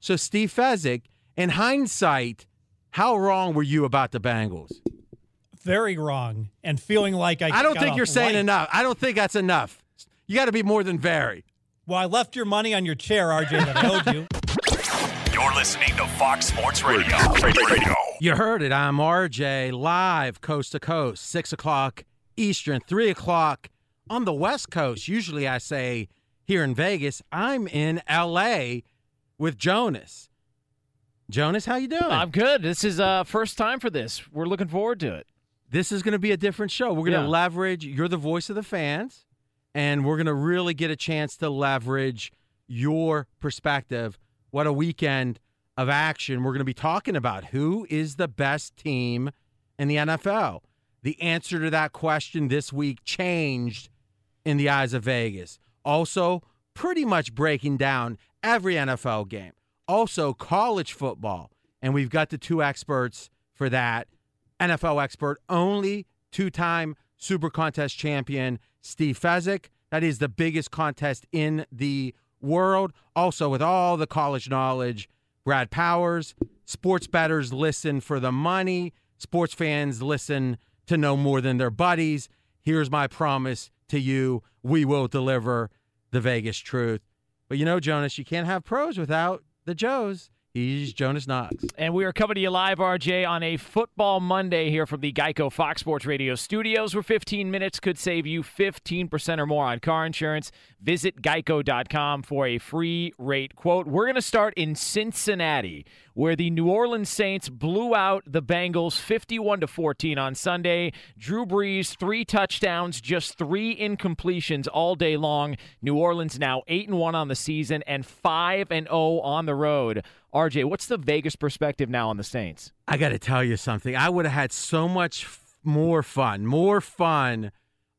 So, Steve Fezzik, in hindsight, how wrong were you about the Bengals? Very wrong, and feeling like I. I don't got think you're saying light. enough. I don't think that's enough. You got to be more than very. Well, I left your money on your chair, RJ, that I owed you. You're listening to Fox Sports Radio. Radio. You heard it. I'm RJ, live coast to coast, 6 o'clock Eastern, 3 o'clock on the West Coast. Usually I say here in Vegas. I'm in LA with Jonas. Jonas, how you doing? I'm good. This is uh first time for this. We're looking forward to it. this is going to be a different show. We're going to Yeah. leverage, you're the voice of the fans, and we're going to really get a chance to leverage your perspective. What a weekend of action. We're going to be talking about who is the best team in the NFL. The answer to that question this week changed in the eyes of Vegas. Also, pretty much breaking down every NFL game. Also, college football. And we've got the two experts for that. NFL expert, only two time Super Contest champion, Steve Fezzik. That is the biggest contest in the world. Also, with all the college knowledge, Brad Powers. Sports bettors listen for the money, sports fans listen to know more than their buddies. Here's my promise to you we will deliver the Vegas truth. But you know, Jonas, you can't have pros without the Joes. He's Jonas Knox. And we are coming to you live, RJ, on a football Monday here from the Geico Fox Sports Radio studios, where 15 minutes could save you 15% or more on car insurance. Visit geico.com for a free rate quote. We're going to start in Cincinnati, where the New Orleans Saints blew out the Bengals 51 to 14 on Sunday. Drew Brees, three touchdowns, just three incompletions all day long. New Orleans now 8 and 1 on the season and 5 and 0 on the road. RJ, what's the Vegas perspective now on the Saints? I got to tell you something. I would have had so much f- more fun, more fun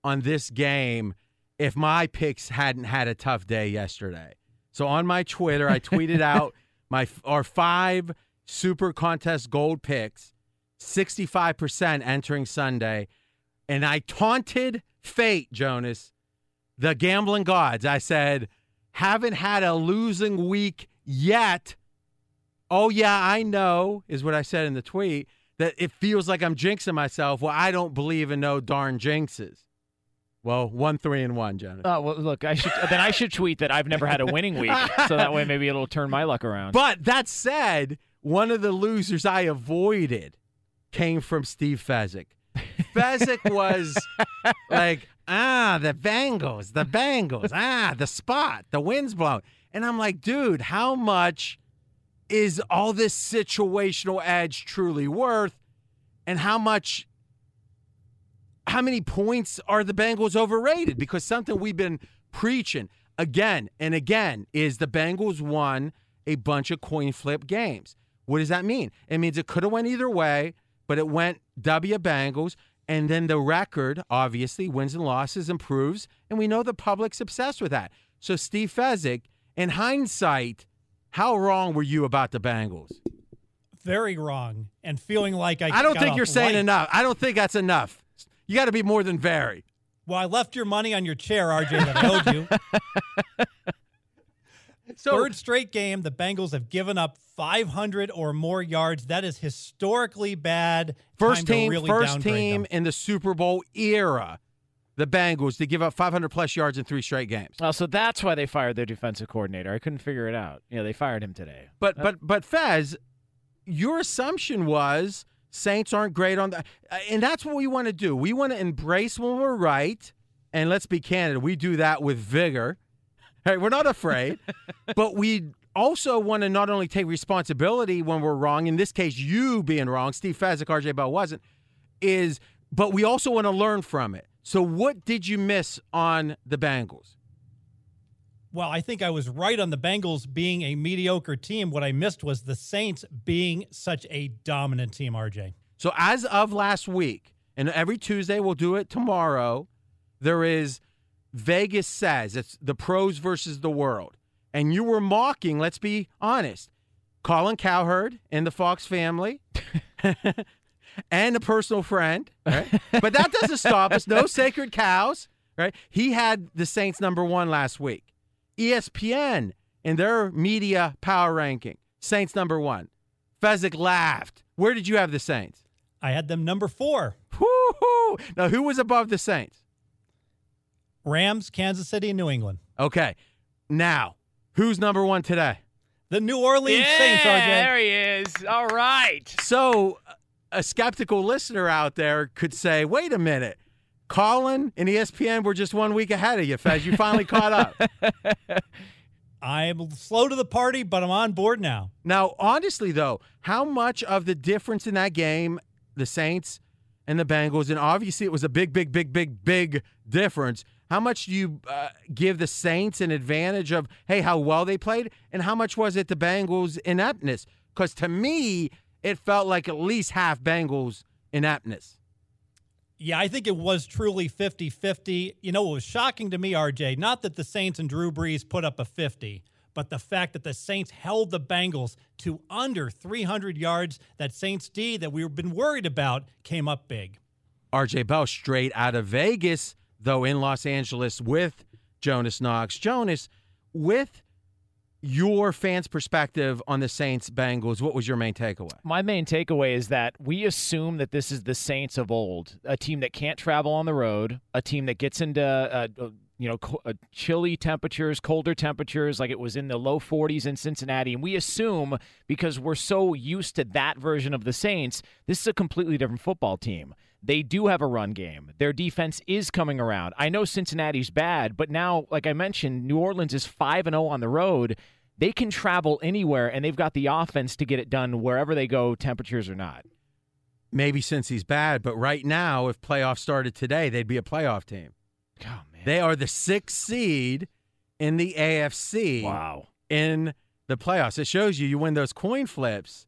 on this game if my picks hadn't had a tough day yesterday. So on my Twitter, I tweeted out my our five Super Contest Gold picks, 65% entering Sunday, and I taunted fate, Jonas, the gambling gods. I said, haven't had a losing week yet. Oh, yeah, I know, is what I said in the tweet, that it feels like I'm jinxing myself. Well, I don't believe in no darn jinxes. Well, one, three, and one, Jonas. Oh well, look, I should then I should tweet that I've never had a winning week, so that way maybe it'll turn my luck around. But that said, one of the losers I avoided came from Steve Fezzik. Fezzik was like, ah, the Bengals, the Bengals, ah, the spot, the wind's blowing. And I'm like, dude, how much is all this situational edge truly worth? And how much, how many points are the Bengals overrated? Because something we've been preaching again and again is the Bengals won a bunch of coin flip games. What does that mean? It means it could have went either way, but it went W Bengals. And then the record, obviously, wins and losses improves. And we know the public's obsessed with that. So, Steve Fezzik, in hindsight, how wrong were you about the Bengals? Very wrong. And feeling like I I don't got think you're saying light. enough. I don't think that's enough. You got to be more than very. Well, I left your money on your chair, RJ, that I owed you. So, Third straight game, the Bengals have given up 500 or more yards. That is historically bad. first Time team, really first team them. in the Super Bowl era, the Bengals, to give up 500 plus yards in three straight games. Oh, so that's why they fired their defensive coordinator. I couldn't figure it out. Yeah, they fired him today. But but but Fez, your assumption was Saints aren't great on the, uh, and that's what we want to do. We want to embrace when we're right, and let's be candid, we do that with vigor. Hey, we're not afraid, but we also want to not only take responsibility when we're wrong. In this case, you being wrong, Steve Fezzik, RJ Bell wasn't. Is but we also want to learn from it. So, what did you miss on the Bengals? Well, I think I was right on the Bengals being a mediocre team. What I missed was the Saints being such a dominant team, RJ. So as of last week, and every Tuesday we'll do it tomorrow, there is Vegas says it's the pros versus the world. And you were mocking, let's be honest, Colin Cowherd and the Fox family. and a personal friend, right? but that doesn't stop us. No sacred cows, right? He had the Saints number one last week. ESPN in their media power ranking, Saints number one. Fezzik laughed. Where did you have the Saints? I had them number four. Woo-hoo. Now, who was above the Saints? Rams, Kansas City, and New England. Okay. Now, who's number one today? The New Orleans yeah, Saints, RJ. there he is. All right. So, a skeptical listener out there could say, wait a minute. Colin and ESPN were just one week ahead of you, Fez. You finally caught up. I'm slow to the party, but I'm on board now. Now, honestly, though, how much of the difference in that game, the Saints and the Bengals, and obviously it was a big, big, big, big, big difference. How much do you uh, give the Saints an advantage of, hey, how well they played? And how much was it the Bengals' ineptness? Because to me, it felt like at least half Bengals' inaptness. Yeah, I think it was truly 50 50. You know, it was shocking to me, RJ, not that the Saints and Drew Brees put up a 50, but the fact that the Saints held the Bengals to under 300 yards. That Saints D that we've been worried about came up big. RJ Bell straight out of Vegas, though in Los Angeles with Jonas Knox. Jonas, with your fans' perspective on the Saints Bengals, what was your main takeaway? My main takeaway is that we assume that this is the Saints of old, a team that can't travel on the road, a team that gets into uh, uh, you know uh, chilly temperatures, colder temperatures, like it was in the low 40s in Cincinnati, and we assume because we're so used to that version of the Saints, this is a completely different football team. They do have a run game. Their defense is coming around. I know Cincinnati's bad, but now, like I mentioned, New Orleans is 5 and 0 on the road. They can travel anywhere and they've got the offense to get it done wherever they go, temperatures or not. Maybe since he's bad, but right now, if playoffs started today, they'd be a playoff team. Oh man. They are the sixth seed in the AFC Wow. in the playoffs. It shows you you win those coin flips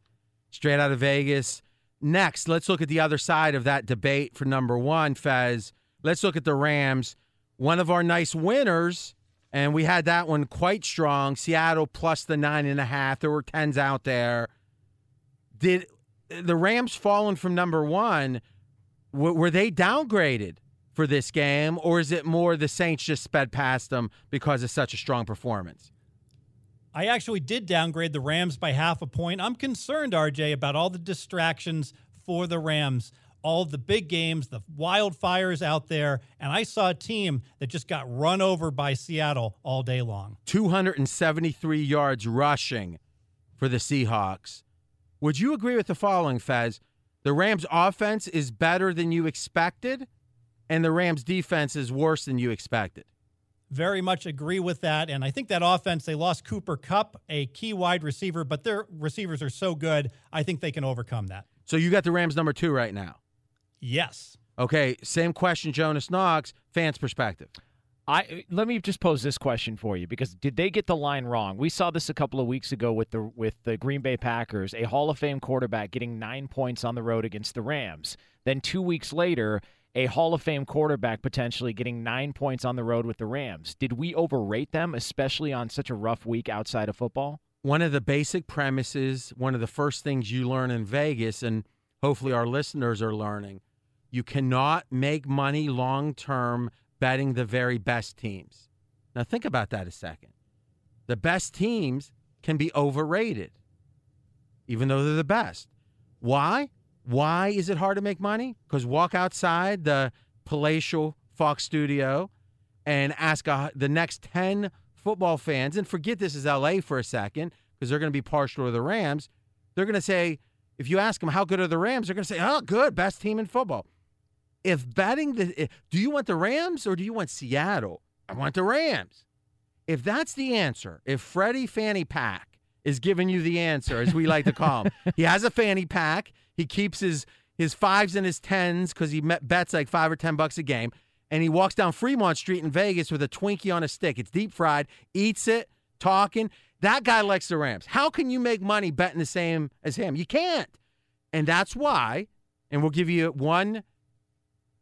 straight out of Vegas. Next, let's look at the other side of that debate for number one, Fez. Let's look at the Rams. One of our nice winners, and we had that one quite strong. Seattle plus the nine and a half. There were tens out there. Did the Rams fallen from number one? Were they downgraded for this game, or is it more the Saints just sped past them because of such a strong performance? I actually did downgrade the Rams by half a point. I'm concerned, RJ, about all the distractions for the Rams, all the big games, the wildfires out there. And I saw a team that just got run over by Seattle all day long. 273 yards rushing for the Seahawks. Would you agree with the following, Fez? The Rams' offense is better than you expected, and the Rams' defense is worse than you expected. Very much agree with that. And I think that offense, they lost Cooper Kupp, a key wide receiver, but their receivers are so good, I think they can overcome that. So you got the Rams number two right now. Yes. Okay, same question, Jonas Knox, fans' perspective. I let me just pose this question for you because did they get the line wrong? We saw this a couple of weeks ago with the with the Green Bay Packers, a Hall of Fame quarterback getting 9 points on the road against the Rams. Then 2 weeks later, a Hall of Fame quarterback potentially getting 9 points on the road with the Rams. Did we overrate them especially on such a rough week outside of football? One of the basic premises, one of the first things you learn in Vegas and hopefully our listeners are learning, you cannot make money long term betting the very best teams. Now, think about that a second. The best teams can be overrated, even though they're the best. Why? Why is it hard to make money? Because walk outside the palatial Fox studio and ask a, the next 10 football fans, and forget this is LA for a second, because they're going to be partial to the Rams. They're going to say, if you ask them how good are the Rams, they're going to say, oh, good, best team in football if betting the do you want the Rams or do you want Seattle? I want the Rams. If that's the answer, if Freddie Fanny Pack is giving you the answer, as we like to call him, he has a fanny pack. He keeps his his fives and his tens because he bets like five or ten bucks a game, and he walks down Fremont Street in Vegas with a Twinkie on a stick. It's deep fried, eats it, talking. That guy likes the Rams. How can you make money betting the same as him? You can't. And that's why, and we'll give you one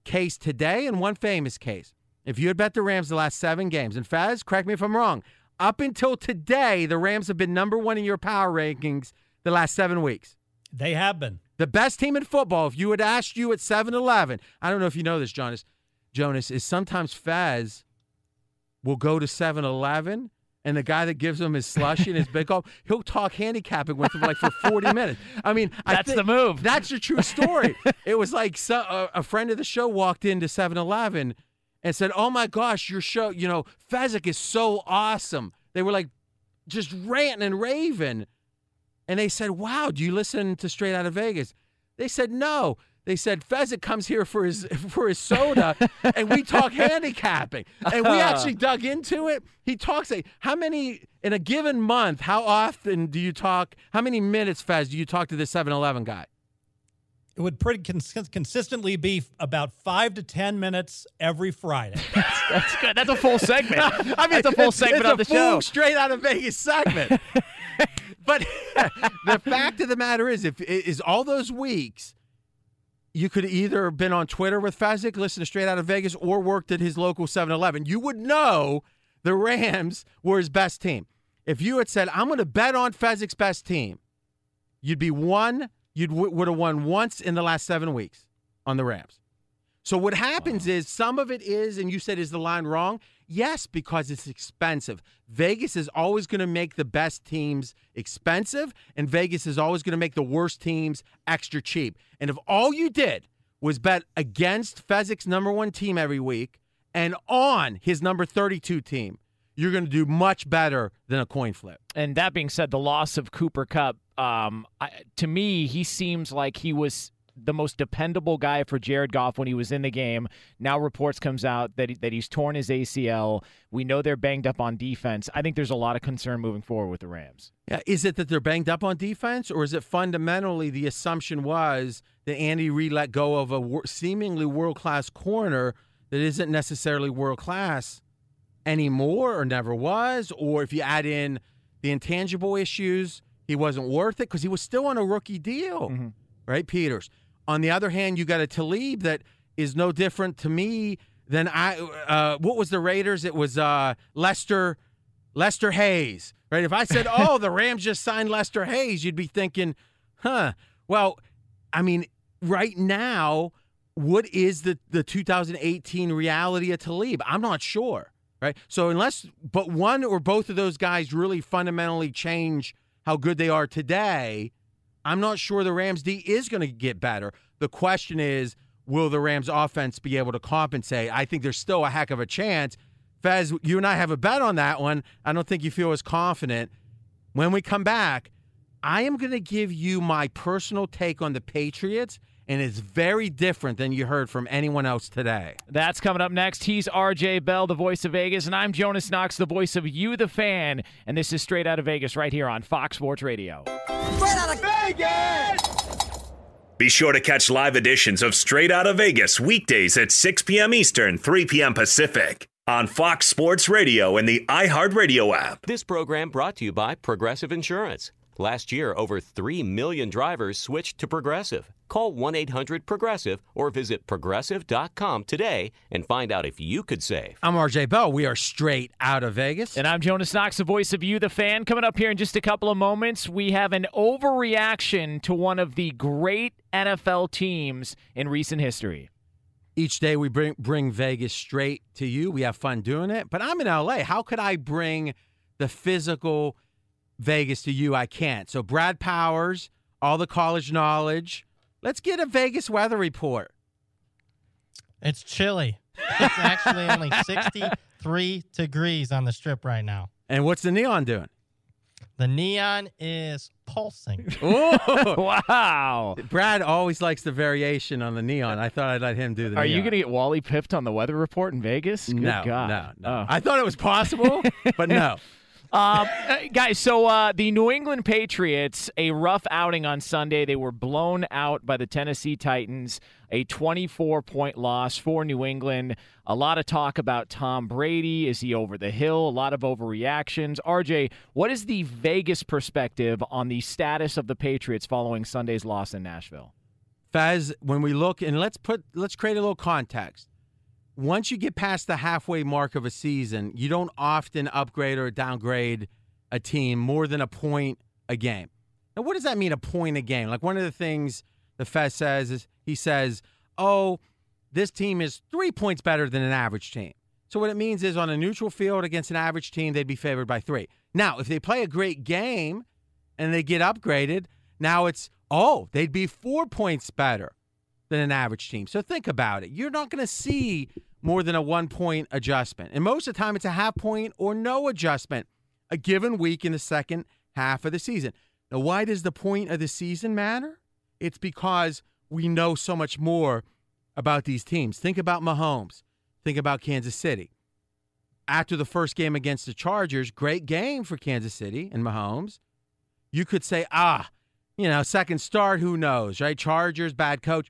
case today and one famous case. If you had bet the Rams the last seven games, and Fez, correct me if I'm wrong, up until today, the Rams have been number one in your power rankings the last seven weeks. They have been. The best team in football, if you had asked you at 7 Eleven, I don't know if you know this, Jonas, Jonas, is sometimes Fez will go to 7 Eleven and the guy that gives him his slushy and his big gulp, he'll talk handicapping with him like for 40 minutes. I mean, that's I the move. That's a true story. it was like so, uh, a friend of the show walked into 7 Eleven and said, Oh my gosh, your show, you know, Fezzik is so awesome. They were like just ranting and raving. And they said, Wow, do you listen to Straight Out of Vegas? They said, No. They said Fezzik comes here for his for his soda, and we talk handicapping, and we actually dug into it. He talks like how many in a given month? How often do you talk? How many minutes, Fez, do you talk to this 7-Eleven guy? It would pretty cons- consistently be about five to ten minutes every Friday. that's, that's, good. That's a full segment. I mean, it's a full segment it's of the full show. Straight out of Vegas segment. but the fact of the matter is, if is all those weeks you could either have been on Twitter with Fezzik, listen to Straight Out of Vegas, or worked at his local 7-Eleven. You would know the Rams were his best team. If you had said, "I'm going to bet on Fezzik's best team," you'd be one. You would have won once in the last seven weeks on the Rams. So what happens wow. is some of it is, and you said, is the line wrong? Yes, because it's expensive. Vegas is always going to make the best teams expensive, and Vegas is always going to make the worst teams extra cheap. And if all you did was bet against Fezzik's number one team every week and on his number 32 team, you're going to do much better than a coin flip. And that being said, the loss of Cooper Kupp, um, I, to me, he seems like he was the most dependable guy for Jared Goff when he was in the game. Now reports comes out that he, that he's torn his ACL. We know they're banged up on defense. I think there's a lot of concern moving forward with the Rams. Yeah, is it that they're banged up on defense, or is it fundamentally the assumption was that Andy Reid let go of a seemingly world class corner that isn't necessarily world class anymore, or never was, or if you add in the intangible issues, he wasn't worth it because he was still on a rookie deal, mm-hmm. right, Peters? On the other hand, you got a Talib that is no different to me than I. Uh, what was the Raiders? It was uh, Lester Lester Hayes, right? If I said, "Oh, the Rams just signed Lester Hayes," you'd be thinking, "Huh." Well, I mean, right now, what is the the 2018 reality of Talib? I'm not sure, right? So unless, but one or both of those guys really fundamentally change how good they are today, I'm not sure the Rams D is going to get better. The question is, will the Rams offense be able to compensate? I think there's still a heck of a chance. Fez, you and I have a bet on that one. I don't think you feel as confident. When we come back, I am going to give you my personal take on the Patriots and it's very different than you heard from anyone else today. That's coming up next. He's RJ Bell, the voice of Vegas, and I'm Jonas Knox, the voice of you, the fan. And this is Straight Out of Vegas right here on Fox Sports Radio. Straight Out of Vegas! Be sure to catch live editions of Straight Out of Vegas weekdays at 6 p.m. Eastern, 3 p.m. Pacific on Fox Sports Radio and the iHeartRadio app. This program brought to you by Progressive Insurance. Last year, over 3 million drivers switched to Progressive. Call 1 800 Progressive or visit progressive.com today and find out if you could save. I'm RJ Bell. We are straight out of Vegas. And I'm Jonas Knox, the voice of you, the fan. Coming up here in just a couple of moments, we have an overreaction to one of the great NFL teams in recent history. Each day we bring bring Vegas straight to you. We have fun doing it. But I'm in LA. How could I bring the physical Vegas to you? I can't. So Brad Powers, all the college knowledge. Let's get a Vegas weather report. It's chilly. It's actually only 63 degrees on the strip right now. And what's the neon doing? The neon is pulsing. Ooh. Wow. Brad always likes the variation on the neon. I thought I'd let him do the Are you going to get Wally pipped on the weather report in Vegas? Good no, God. no, no. Oh. I thought it was possible, but no. Uh, guys, so uh, the New England Patriots, a rough outing on Sunday. They were blown out by the Tennessee Titans, a 24 point loss for New England. A lot of talk about Tom Brady. Is he over the hill? A lot of overreactions. RJ, what is the Vegas perspective on the status of the Patriots following Sunday's loss in Nashville? Faz, when we look and let's put let's create a little context. Once you get past the halfway mark of a season, you don't often upgrade or downgrade a team more than a point a game. Now, what does that mean, a point a game? Like one of the things the Fez says is he says, "Oh, this team is three points better than an average team." So what it means is on a neutral field against an average team, they'd be favored by three. Now, if they play a great game and they get upgraded, now it's oh, they'd be four points better than an average team. So think about it. You're not going to see more than a one point adjustment. And most of the time, it's a half point or no adjustment a given week in the second half of the season. Now, why does the point of the season matter? It's because we know so much more about these teams. Think about Mahomes. Think about Kansas City. After the first game against the Chargers, great game for Kansas City and Mahomes. You could say, ah, you know, second start, who knows, right? Chargers, bad coach.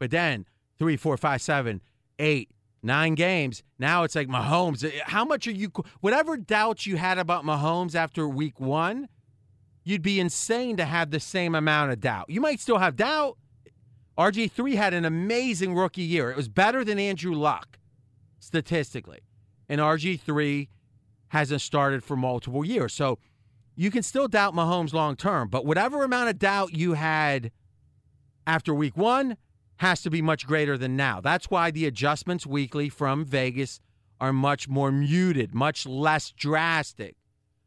But then three, four, five, seven, eight, nine games. Now it's like Mahomes. How much are you, whatever doubts you had about Mahomes after week one, you'd be insane to have the same amount of doubt. You might still have doubt. RG3 had an amazing rookie year. It was better than Andrew Luck statistically. And RG3 hasn't started for multiple years. So you can still doubt Mahomes long term, but whatever amount of doubt you had after week one has to be much greater than now. That's why the adjustments weekly from Vegas are much more muted, much less drastic.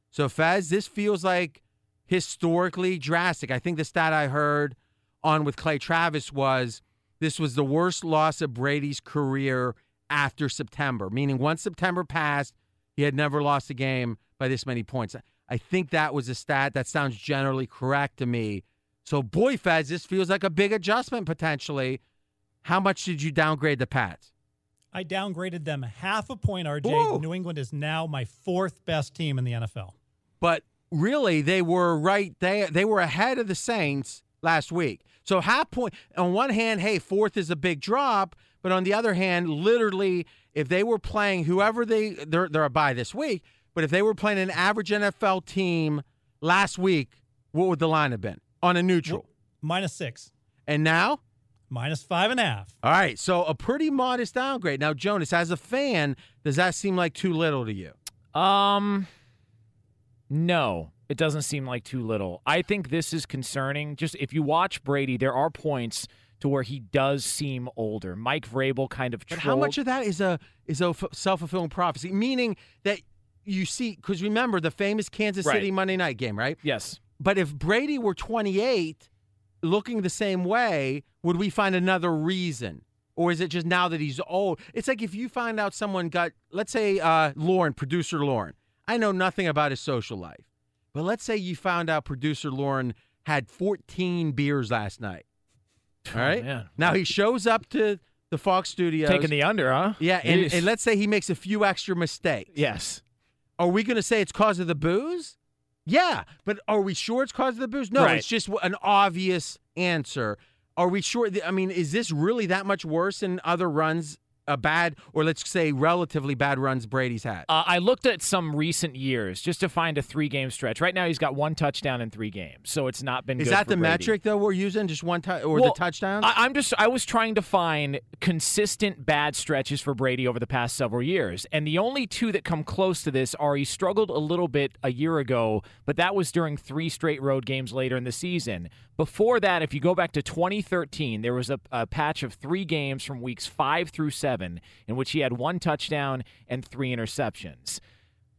So, Fez, this feels like historically drastic. I think the stat I heard on with Clay Travis was this was the worst loss of Brady's career after September, meaning once September passed, he had never lost a game by this many points. I think that was a stat that sounds generally correct to me. So, boy, Fez, this feels like a big adjustment potentially. How much did you downgrade the Pats? I downgraded them half a point, RJ. Ooh. New England is now my fourth best team in the NFL. But really, they were right. They they were ahead of the Saints last week. So half point. On one hand, hey, fourth is a big drop. But on the other hand, literally, if they were playing whoever they they're they're a bye this week. But if they were playing an average NFL team last week, what would the line have been on a neutral? Minus six, And now, minus five and a half. all right, so a pretty modest downgrade. Now, Jonas, as a fan, does that seem like too little to you? Um, no, it doesn't seem like too little. I think this is concerning. Just if you watch Brady, there are points to where he does seem older. Mike Vrabel kind of. But how much of that is a is a self fulfilling prophecy? Meaning that you see, because remember the famous Kansas Right. City Monday night game, right? Yes. But if Brady were 28, looking the same way, would we find another reason? Or is it just now that he's old? It's like if you find out someone got, let's say, uh, Lauren, producer Lauren. I know nothing about his social life, but let's say you found out producer Lauren had 14 beers last night. All right. man. Now he shows up to the Fox studios. Taking the under, huh? yeah, and, and let's say he makes a few extra mistakes. yes. Are we going to say it's cause of the booze? Yeah, but are we sure it's caused of the booze? No, Right. it's just an obvious answer. Are we sure? I mean, is this really that much worse than other runs, a bad, or let's say relatively bad runs Brady's had? Uh, I looked at some recent years just to find a three-game stretch. Right now, he's got one touchdown in three games, so it's not been. is good that the Brady. metric though we're using? Just one touch or Well, the touchdowns? I, I'm just. I was trying to find consistent bad stretches for Brady over the past several years, and the only two that come close to this are he struggled a little bit a year ago, but that was during three straight road games later in the season. Before that, if you go back to 2013, there was a, a patch of three games from weeks five through seven in which he had one touchdown and three interceptions.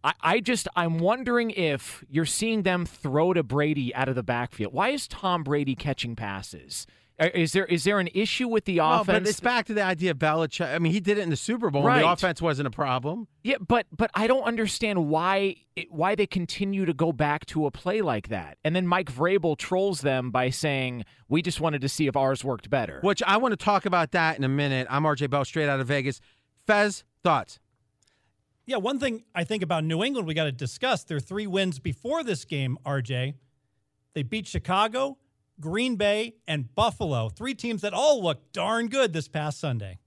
I, I just I'm wondering if you're seeing them throw to Brady out of the backfield. Why is Tom Brady catching passes? Uh, Is there is there an issue with the Well, offense? but it's back to the idea of Belichick. I mean, he did it in the Super Bowl. and Right. the offense wasn't a problem. yeah, but but I don't understand why it, why they continue to go back to a play like that. And then Mike Vrabel trolls them by saying, "We just wanted to see if ours worked better." Which I want to talk about that in a minute. I'm RJ Bell, straight out of Vegas. Fez, thoughts? Yeah, one thing I think about New England we got to discuss their three wins before this game, RJ. They beat Chicago, Green Bay, and Buffalo. Three teams that all looked darn good this past Sunday.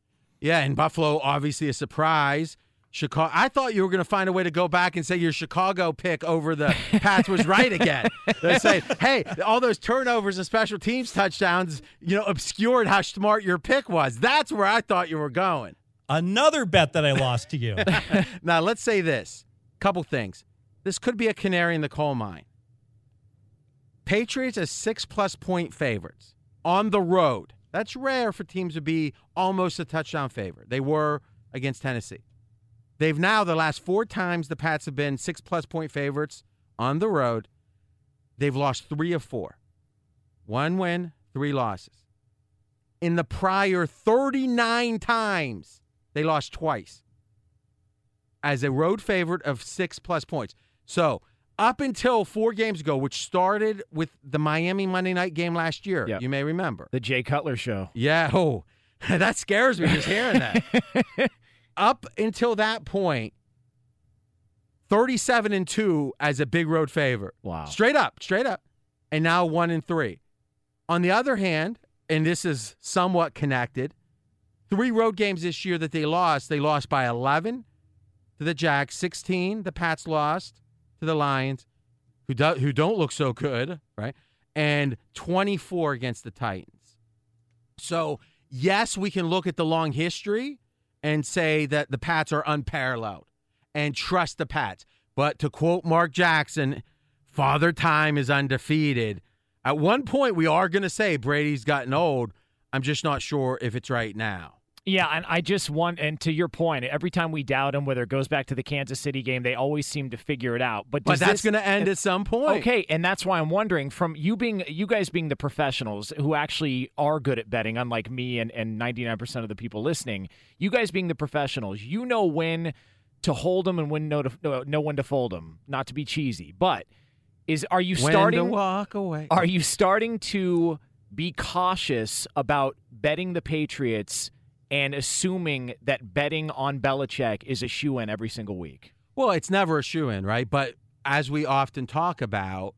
Yeah, and Buffalo, obviously a surprise. Chicago. I thought you were going to find a way to go back and say your Chicago pick over the Pats was right again. They say, hey, all those turnovers and special teams touchdowns, you know, obscured how smart your pick was. That's where I thought you were going. Another bet that I lost to you. Now, let's say this. Couple things. This could be a canary in the coal mine. Patriots as six plus point favorites on the road. That's rare for teams to be almost a touchdown favorite. They were against Tennessee. They've now, the last four times the Pats have been six plus point favorites on the road, they've lost three of four. One win, three losses. In the prior 39 times, they lost twice as a road favorite of six plus points. So up until four games ago, which started with the Miami Monday night game last year, Yep. you may remember. the Jay Cutler show. Yeah, oh, that scares me just hearing that. Up until that point, 37 and 2 as a big road favorite. Wow. Straight up, straight up. And now 1 and 3. On the other hand, and this is somewhat connected, three road games this year that they lost, they lost by 11 to the Jacks, 16 the Pats lost to the Lions, who do, who don't look so good, right? And 24 against the Titans. So, yes, we can look at the long history and say that the Pats are unparalleled and trust the Pats. But to quote Mark Jackson, Father Time is undefeated. At one point, we are going to say Brady's gotten old. I'm just not sure if it's right now. Yeah, and I just want, and to your point, every time we doubt him, whether it goes back to the Kansas City game, they always seem to figure it out. But, But that's going to end at some point. Okay, and that's why I'm wondering from you being you guys being the professionals who actually are good at betting, unlike me and, and 99% of the people listening, you guys being the professionals, you know when to hold them and when no to, no, know when to fold them. Not to be cheesy, but is are you When starting to walk away. are you starting to be cautious about betting the Patriots and assuming that betting on Belichick is a shoe in every single week? Well, it's never a shoe in, right? But as we often talk about,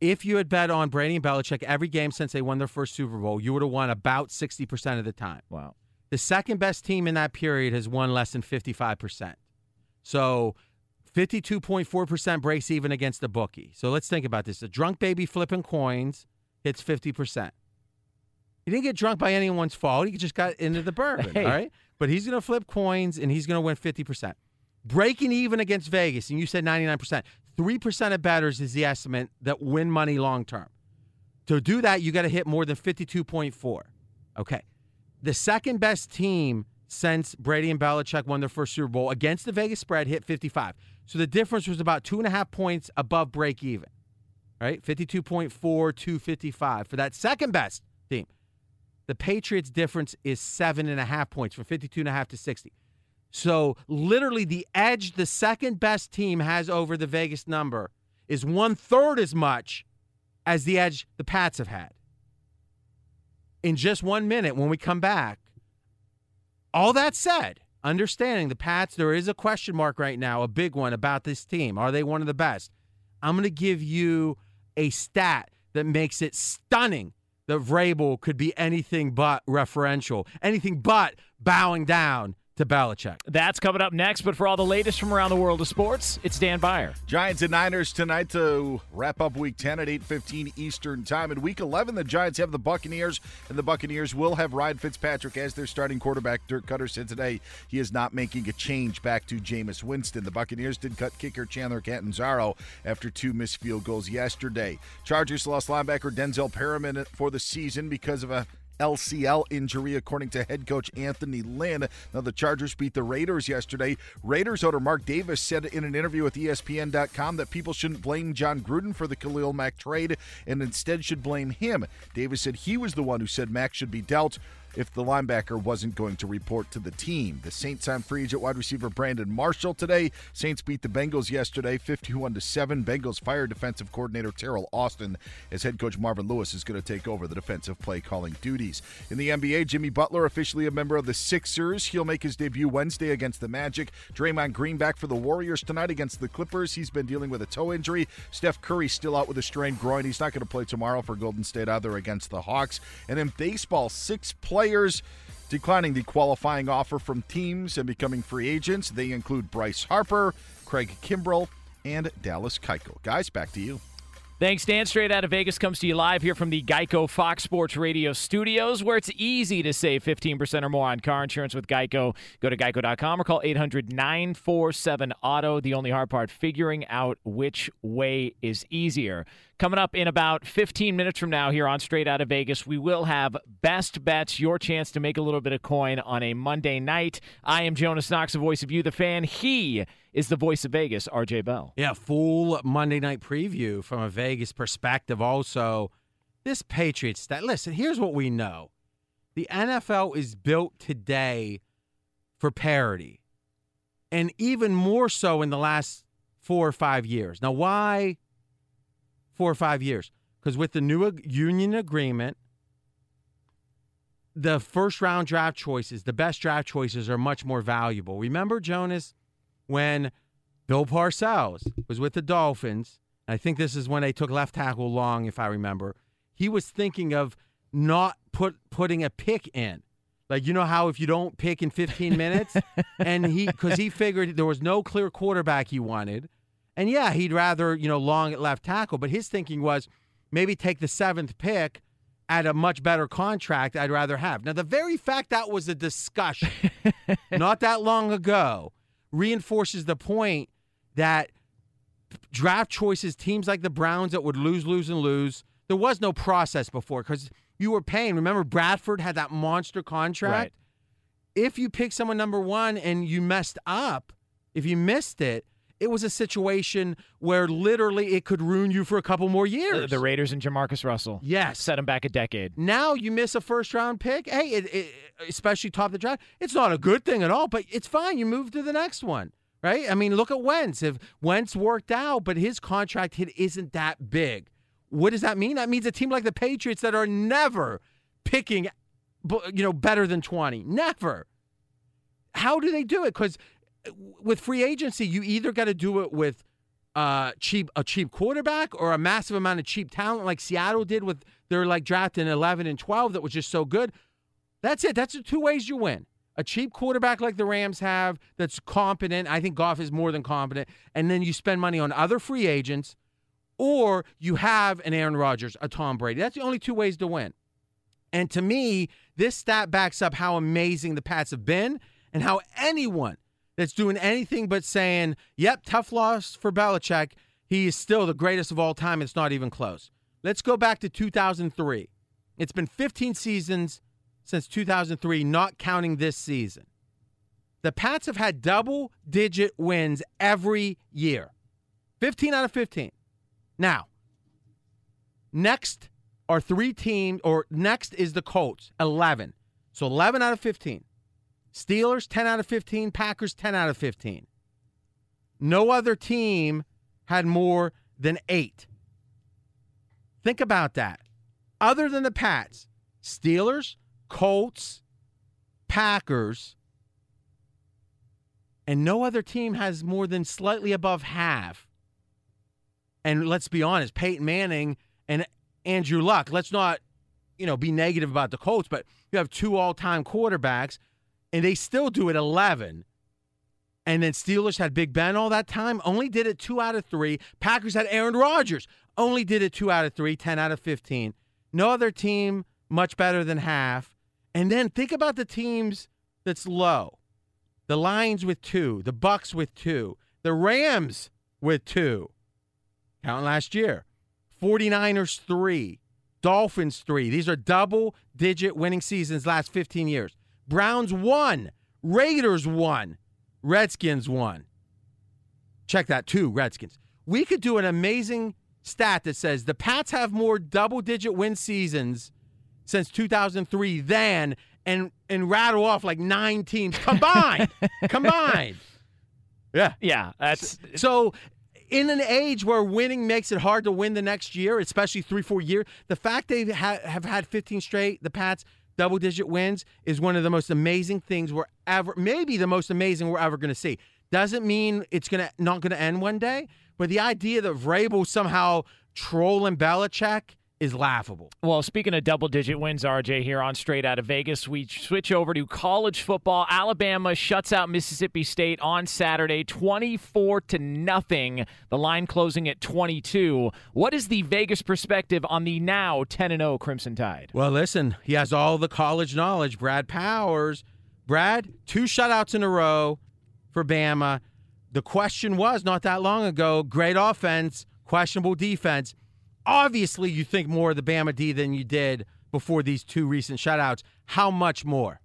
if you had bet on Brady and Belichick every game since they won their first Super Bowl, you would have won about 60% of the time. Wow. The second best team in that period has won less than 55%. So 52.4% breaks even against the bookie. So let's think about this. A drunk baby flipping coins hits 50%. He didn't get drunk by anyone's fault. He just got into the bourbon, Hey. all right? But he's going to flip coins and he's going to win 50%. Breaking even against Vegas, and you said 99%. 3% of bettors is the estimate that win money long term. To do that, you got to hit more than 52.4. Okay. The second best team since Brady and Belichick won their first Super Bowl against the Vegas spread hit 55. So the difference was about two and a half points above break even, right? 52.4 to 55 for that second best team. The Patriots' difference is seven and a half points from 52 and a half to 60. So literally the edge the second best team has over the Vegas number is one third as much as the edge the Pats have had. in just one minute when we come back. All that said, understanding the Pats, there is a question mark right now, a big one about this team. Are they one of the best? I'm going to give you a stat that makes it stunning that Vrabel could be anything but referential, anything but bowing down to Belichick. That's coming up next, but for all the latest from around the world of sports, it's Dan Beyer. Giants and Niners tonight to wrap up Week 10 at 8:15 Eastern Time. In Week 11, the Giants have the Buccaneers, and the Buccaneers will have Ryan Fitzpatrick as their starting quarterback. Dirk Koetter said today he is not making a change back to Jameis Winston. The Buccaneers did cut kicker Chandler Catanzaro after two missed field goals yesterday. Chargers lost linebacker Denzel Perryman for the season because of a LCL injury, according to head coach Anthony Lynn. Now, the Chargers beat the Raiders yesterday. Raiders owner Mark Davis said in an interview with ESPN.com that people shouldn't blame Jon Gruden for the Khalil Mack trade and instead should blame him. Davis said he was the one who said Mack should be dealt if the linebacker wasn't going to report to the team. The Saints signed free agent wide receiver Brandon Marshall today. Saints beat the Bengals yesterday 51 to 7. Bengals fired defensive coordinator Teryl Austin as head coach Marvin Lewis is going to take over the defensive play calling duties. In the NBA, Jimmy Butler officially a member of the Sixers. He'll make his debut Wednesday against the Magic. Draymond Green back for the Warriors tonight against the Clippers. He's been dealing with a toe injury. Steph Curry still out with a strained groin. He's not going to play tomorrow for Golden State either against the Hawks. And in baseball, six players declining the qualifying offer from teams and becoming free agents. They include Bryce Harper, Craig Kimbrel, and Dallas Keuchel. Guys, back to you. Thanks, Dan. Straight out of Vegas comes to you live here from the Geico Fox Sports Radio studios, where it's easy to save 15% or more on car insurance with Geico. Go to geico.com or call 800 947 Auto. The only hard part, figuring out which way is easier. Coming up in about 15 minutes from now here on Straight Out of Vegas, we will have Best Bets, your chance to make a little bit of coin on a Monday night. I am Jonas Knox, the voice of you, the fan. He is the voice of Vegas, RJ Bell. Yeah, full Monday night preview from a Vegas perspective. Also, this Patriots stat. Listen, here's what we know: the NFL is built today for parity, and even more so in the last four or five years. Now, why four or five years? Because with the new union agreement, the first round draft choices, the best draft choices, are much more valuable. Remember, Jonas, when Bill Parcells was with the Dolphins, I think this is when they took left tackle long, if I remember. He was thinking of not put putting a pick in. Like you know how if you don't pick in 15 minutes, and he because he figured there was no clear quarterback he wanted, and yeah, he'd rather you know long at left tackle. But his thinking was maybe take the seventh pick at a much better contract. I'd rather have. Now the very fact that was a discussion not that long ago reinforces the point that draft choices, teams like the Browns that would lose, lose, and lose, there was no process before because you were paying. Remember, Bradford had that monster contract. Right. If you pick someone number one and you messed up, if you missed it, it was a situation where literally it could ruin you for a couple more years. The, the Raiders and Jamarcus Russell. Yes. Set him back a decade. Now you miss a first round pick. Hey, it, it, especially top of the draft, it's not a good thing at all, but it's fine. You move to the next one, right? I mean, look at Wentz. If Wentz worked out, but his contract hit isn't that big, what does that mean? That means a team like the Patriots that are never picking, you know, better than twenty, never. How do they do it? Because with free agency, you either got to do it with uh, cheap a cheap quarterback or a massive amount of cheap talent, like Seattle did with their like draft in eleven and twelve that was just so good. That's it. That's the two ways you win. A cheap quarterback like the Rams have that's competent. I think Goff is more than competent. And then you spend money on other free agents, or you have an Aaron Rodgers, a Tom Brady. That's the only two ways to win. And to me, this stat backs up how amazing the Pats have been and how anyone that's doing anything but saying, yep, tough loss for Belichick, he is still the greatest of all time. It's not even close. Let's go back to 2003. It's been 15 seasons since 2003, not counting this season. The Pats have had double digit wins every year 15 out of 15. Now, next are three teams, or next is the Colts, 11. So 11 out of 15. Steelers, 10 out of 15. Packers, 10 out of 15. No other team had more than eight. Think about that. Other than the Pats, Steelers, Colts, Packers, and no other team has more than slightly above half. And let's be honest, Peyton Manning and Andrew Luck, let's not, you know, be negative about the Colts, but you have two all-time quarterbacks and they still do it 11. And then Steelers had Big Ben all that time, only did it 2 out of 3. Packers had Aaron Rodgers, only did it 2 out of 3, 10 out of 15. No other team much better than half. And then think about the teams that's low. The Lions with 2, the Bucks with 2, the Rams with 2. Counting last year. 49ers 3, Dolphins 3. These are double digit winning seasons last 15 years. Browns 1, Raiders 1, Redskins 1. Check that too, Redskins. We could do an amazing stat that says the Pats have more double digit win seasons since 2003 than and and rattle off like nine teams combined. combined. Yeah. Yeah, that's So, in an age where winning makes it hard to win the next year, especially three, four years, the fact they ha- have had 15 straight, the Pats, double digit wins, is one of the most amazing things we're ever, maybe the most amazing we're ever going to see. Doesn't mean it's gonna not going to end one day, but the idea that Vrabel somehow trolling Belichick is laughable. Well, speaking of double digit wins, RJ, here on Straight Out of Vegas, we switch over to college football. Alabama shuts out Mississippi State on Saturday, 24 to nothing. The line closing at 22. What is the Vegas perspective on the now 10 and 0 Crimson Tide? Well, listen, he has all the college knowledge. Brad Powers. Brad, two shutouts in a row for Bama. The question was not that long ago great offense, questionable defense. Obviously, you think more of the Bama D than you did before these two recent shutouts. How much more?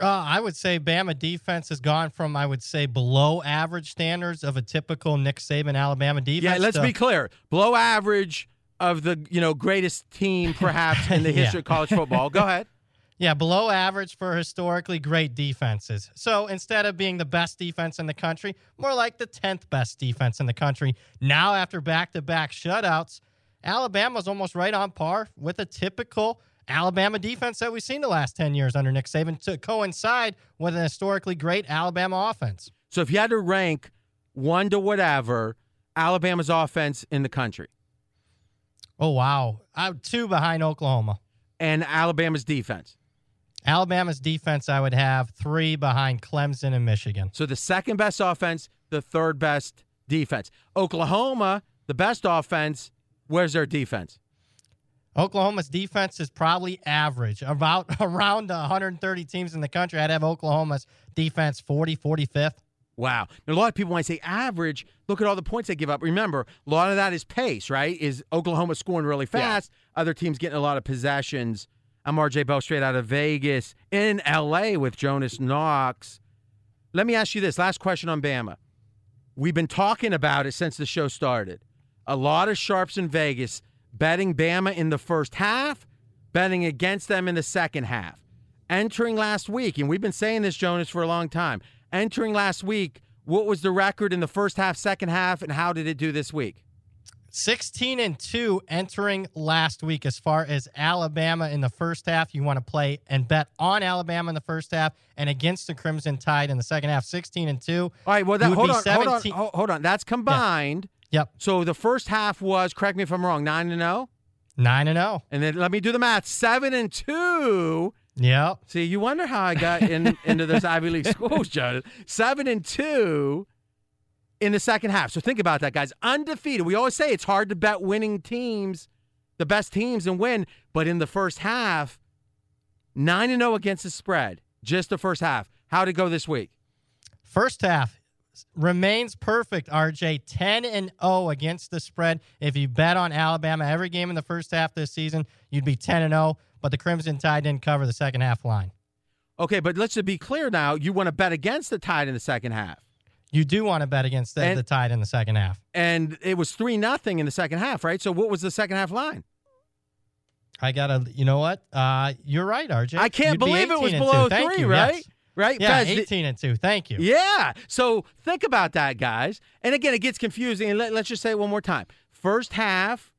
Uh, I would say Bama defense has gone from, I would say, below average standards of a typical Nick Saban Alabama defense. Yeah, let's to- be clear. Below average of the you know greatest team perhaps in the Yeah. history of college football. Go ahead. Yeah, below average for historically great defenses. So instead of being the best defense in the country, more like the 10th best defense in the country. Now, after back to back shutouts, Alabama's almost right on par with a typical Alabama defense that we've seen the last 10 years under Nick Saban to coincide with an historically great Alabama offense. So if you had to rank one to whatever Alabama's offense in the country Oh, wow. Uh, two behind Oklahoma. and Alabama's defense. Alabama's defense, I would have three behind Clemson and Michigan. So the second best offense, the third best defense. Oklahoma, the best offense. Where's their defense? Oklahoma's defense is probably average, about around 130 teams in the country. I'd have Oklahoma's defense 40, 45th. Wow. Now, a lot of people, when I say average, look at all the points they give up. Remember, a lot of that is pace, right? Is Oklahoma scoring really fast, other teams getting a lot of possessions. I'm RJ Bell straight out of Vegas in LA with Jonas Knox. Let me ask you this last question on Bama. We've been talking about it since the show started. A lot of sharps in Vegas betting Bama in the first half, betting against them in the second half. Entering last week, and we've been saying this, Jonas, for a long time. Entering last week, what was the record in the first half, second half, and how did it do this week? 16 and 2 entering last week as far as Alabama in the first half. You want to play and bet on Alabama in the first half and against the Crimson Tide in the second half. 16 and 2. All right, well, that, hold be on, hold on, 17 ho- hold on. That's combined. Yep. So the first half was, correct me if I'm wrong, 9 and 0. 9 and 0. And then let me do the math 7 and 2. Yep. See, you wonder how I got in, into this Ivy League schools, Jonas. Seven and two in the second half. So think about that, guys. Undefeated. We always say it's hard to bet winning teams, the best teams, and win. But in the first half, nine and zero against the spread. Just the first half. How'd it go this week? First half remains perfect, RJ. 10 and 0 against the spread. If you bet on Alabama every game in the first half this season, you'd be 10 and 0, but the Crimson Tide didn't cover the second half line. Okay, but let's just be clear now. You want to bet against the Tide in the second half. You do want to bet against the, And- the Tide in the second half. And it was 3 nothing in the second half, right? So what was the second half line? I got to, you know what? Uh, you're right, RJ. I can't You'd be believe it was below three, you, right? yes. Right? Yeah, Fez, 18 and 2. Thank you. Yeah. So think about that, guys. And again, it gets confusing. And let, us just say it one more time. First half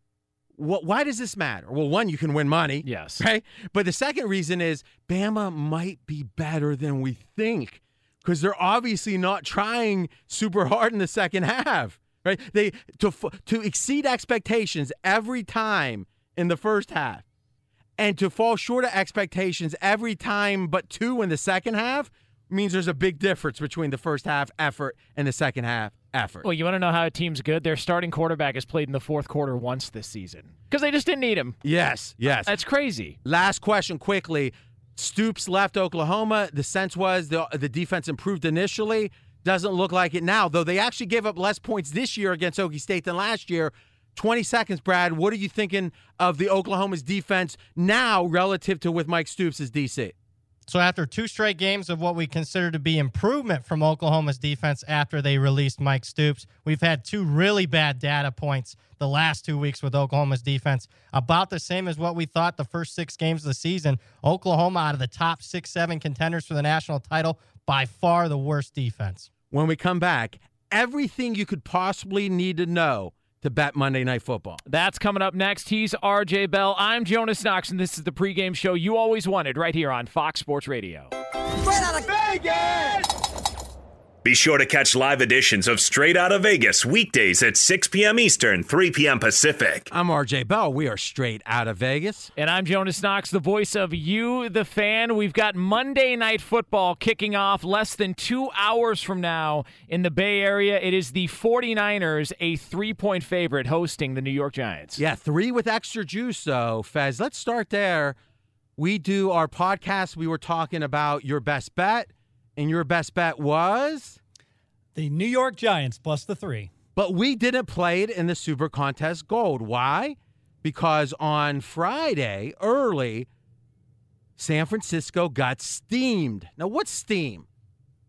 wh- why does this matter? Well, one, you can win money. Yes. Right. But the second reason is Bama might be better than we think because they're obviously not trying super hard in the second half. Right. They to to exceed expectations every time in the first half, and to fall short of expectations every time but two in the second half means there's a big difference between the first half effort and the second half effort. Well, you want to know how a team's good? Their starting quarterback has played in the fourth quarter once this season because they just didn't need him. yes. Yes. That's crazy. Last question quickly. Stoops left Oklahoma. The sense was the the defense improved initially. Doesn't look like it now, though they actually gave up less points this year against Okie State than last year. 20 seconds, Brad. What are you thinking of the Oklahoma's defense now relative to with Mike Stoops as DC? So after two straight games of what we consider to be improvement from Oklahoma's defense after they released Mike Stoops, we've had two really bad data points the last two weeks with Oklahoma's defense. About the same as what we thought the first six games of the season. Oklahoma out of the top six, seven contenders for the national title, by far the worst defense. When we come back, everything you could possibly need to know to bet Monday Night Football. That's coming up next. He's RJ Bell. I'm Jonas Knox, and this is the pregame show you always wanted right here on Fox Sports Radio. Be sure to catch live editions of Straight Out of Vegas weekdays at 6 p.m. Eastern, 3 p.m. Pacific. I'm RJ Bell. We are straight out of Vegas. And I'm Jonas Knox, the voice of you, the fan. We've got Monday Night Football kicking off less than two hours from now in the Bay Area. It is the 49ers, a three point favorite, hosting the New York Giants. Yeah, three with extra juice, though, Fez. Let's start there. We do our podcast. We were talking about your best bet, and your best bet was, The New York Giants plus the three. but we didn't play it in the Super Contest Gold. Why? Because on Friday, early, San Francisco got steamed. Now, what's steam?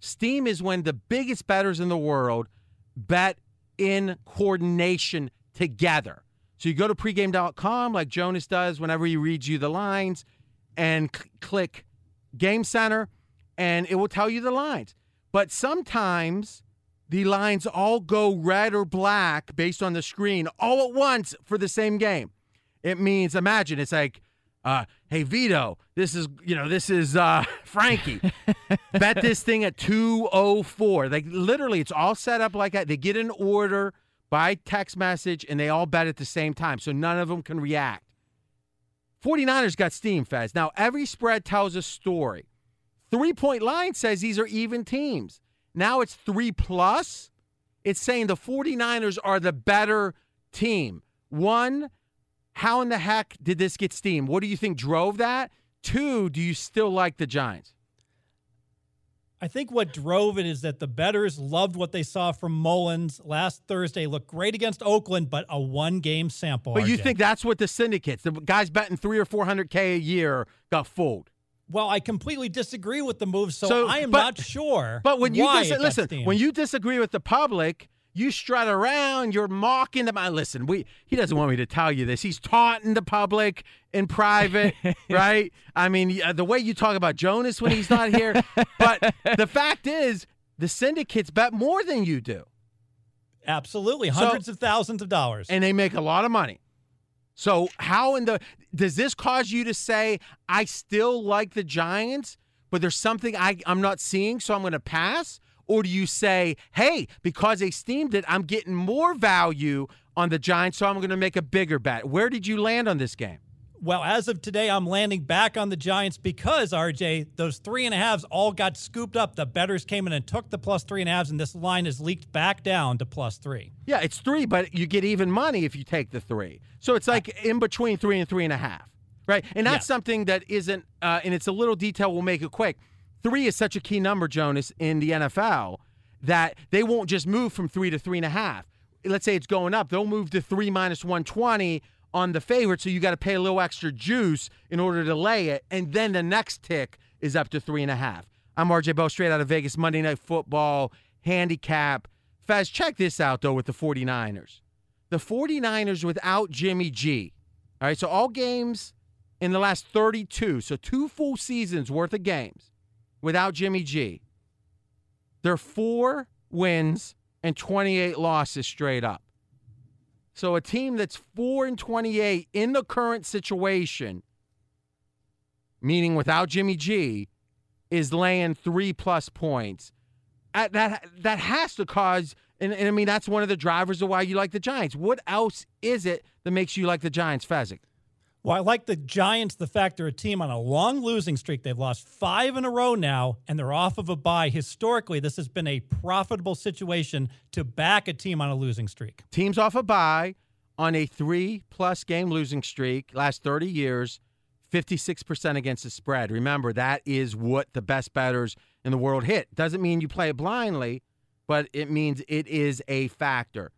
Steam is when the biggest bettors in the world bet in coordination together. So you go to pregame.com like Jonas does whenever he reads you the lines and c- click Game Center and it will tell you the lines. But sometimes the lines all go red or black based on the screen all at once for the same game. It means imagine it's like uh, hey Vito, this is you know this is uh, Frankie. Bet this thing at two oh four. Like literally, it's all set up like that. They get an order by text message, and they all bet at the same time, so none of them can react. 49ers got steam, Fez. Now every spread tells a story. Three point line says these are even teams. Now it's three plus. It's saying the 49ers are the better team. One, how in the heck did this get steam? What do you think drove that? Two, do you still like the Giants? I think what drove it is that the bettors loved what they saw from Mullens last Thursday. Looked great against Oakland, but a one game sample. But you think that's what the syndicates, the guys betting three or four hundred K a year, got fooled. Well, I completely disagree with the move, so, So, I am but- not sure. But when you dis- listen, steamed. when you disagree with the public, you strut around. You're mocking them. I listen. We he doesn't want me to tell you this. He's taunting the public in private, right? I mean, uh, the way you talk about Jonas when he's not here. but the fact is, the syndicates bet more than you do, absolutely So- hundreds of thousands of dollars. and they make a lot of money. So how in the does this cause you to say I still like the Giants, but there's something I I'm not seeing, so I'm going to pass? Or do you say, hey, because they steamed it, I'm getting more value on the Giants, so I'm going to make a bigger bet? Where did you land on this game? Well, as of today, I'm landing back on the Giants because RJ, those three and a halves all got scooped up. The bettors came in and took the plus three and a halves, and this line is leaked back down to plus three. Yeah, it's three, but you get even money if you take the three. So it's like in between three and three and a half, right? And that's Yeah. something that isn't, uh, and it's a little detail. We'll make it quick. Three is such a key number, Jonas, in the NFL that they won't just move from three to three and a half. Let's say it's going up, they'll move to three minus 120 on the favorite, so you got to pay a little extra juice in order to lay it, and then the next tick is up to three and a half. I'm RJ Bell, straight out of Vegas, Monday Night Football, handicap. Fez, check this out, though, with the 49ers. The 49ers without Jimmy G. All right, so all games in the last 32, so two full seasons worth of games without Jimmy G. They're four wins and 28 losses straight up. So a team that's 4 and 28 in the current situation, meaning without Jimmy G, is laying 3 plus points. At that that has to cause and, and I mean that's one of the drivers of why you like the Giants. What else is it that makes you like the Giants, Fezzik? Well, I like the Giants, the fact they're a team on a long losing streak. They've lost five in a row now, and they're off of a bye. Historically, this has been a profitable situation to back a team on a losing streak. Teams off a bye on a three plus game losing streak, last 30 years, 56% against the spread. Remember, that is what the best bettors in the world hit. Doesn't mean you play it blindly, but it means it is a factor.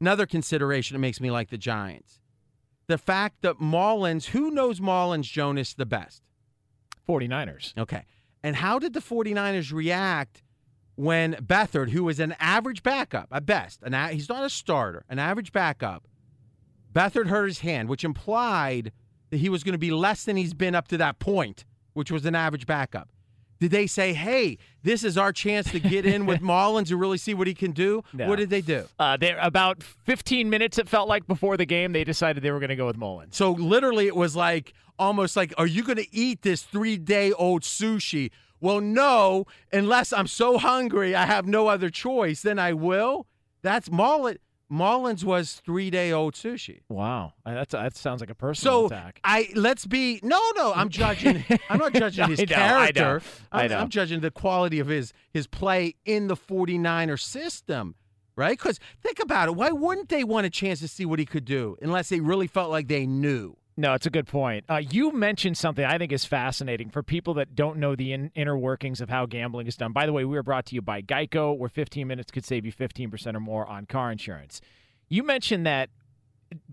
Another consideration that makes me like the Giants the fact that Mullens, who knows Mullens Jonas the best? 49ers. Okay. And how did the 49ers react when Beathard, who was an average backup at best, an a- he's not a starter, an average backup, Beathard hurt his hand, which implied that he was going to be less than he's been up to that point, which was an average backup. Did they say, hey, this is our chance to get in with Mullens and really see what he can do? No. What did they do? Uh, they about 15 minutes. It felt like before the game, they decided they were going to go with Mullens. So literally, it was like almost like, are you going to eat this three day old sushi? Well, no, unless I'm so hungry, I have no other choice. Then I will. That's Mullens. Mullens was three day old sushi. Wow, that's that sounds like a personal So attack. I let's be no no. I'm judging. I'm not judging his I know, I know, character. I I'm, know. I'm judging the quality of his his play in the 49er system. Right? Because think about it. Why wouldn't they want a chance to see what he could do unless they really felt like they knew? No, it's a good point. Uh, you mentioned something I think is fascinating for people that don't know the in- inner workings of how gambling is done. By the way, we are brought to you by Geico, where 15 minutes could save you 15% or more on car insurance. You mentioned that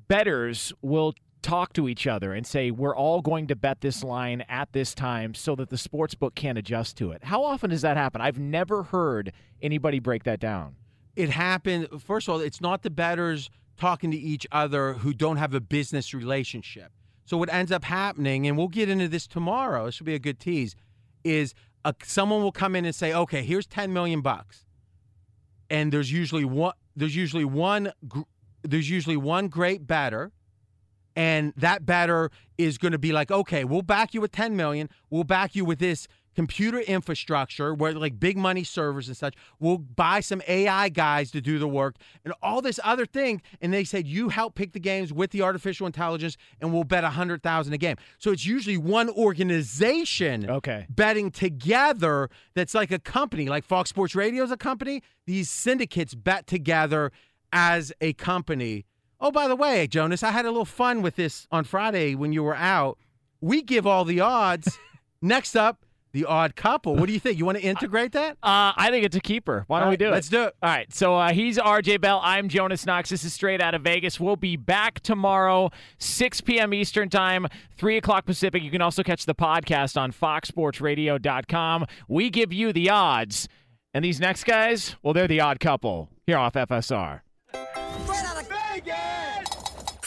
bettors will talk to each other and say, We're all going to bet this line at this time so that the sports book can adjust to it. How often does that happen? I've never heard anybody break that down. It happened. First of all, it's not the bettors talking to each other who don't have a business relationship. So what ends up happening, and we'll get into this tomorrow. This will be a good tease. Is a, someone will come in and say, "Okay, here's ten million bucks," and there's usually one. There's usually one. There's usually one great batter, and that batter is going to be like, "Okay, we'll back you with ten million. We'll back you with this." Computer infrastructure where like big money servers and such we'll buy some ai guys to do the work and all this other thing and they said you help pick the games with the artificial intelligence and we'll bet a hundred thousand a game. So it's usually one organization Okay. betting together that's like a company. Like fox sports radio is a company. These syndicates bet together as a company. Oh by the way jonas i had a little fun with this on friday when you were out. We give all the odds. Next up the odd couple what do you think you want to integrate that Uh, I think it's a keeper. Why don't All we do it? let's do it. All right. So uh, he's RJ Bell. I'm Jonas Knox. This is straight out of Vegas. We'll be back tomorrow, 6 p.m. Eastern Time, 3 o'clock Pacific. You can also catch the podcast on foxsportsradio.com. We give you the odds. And these next guys, well, they're the odd couple here off FSR.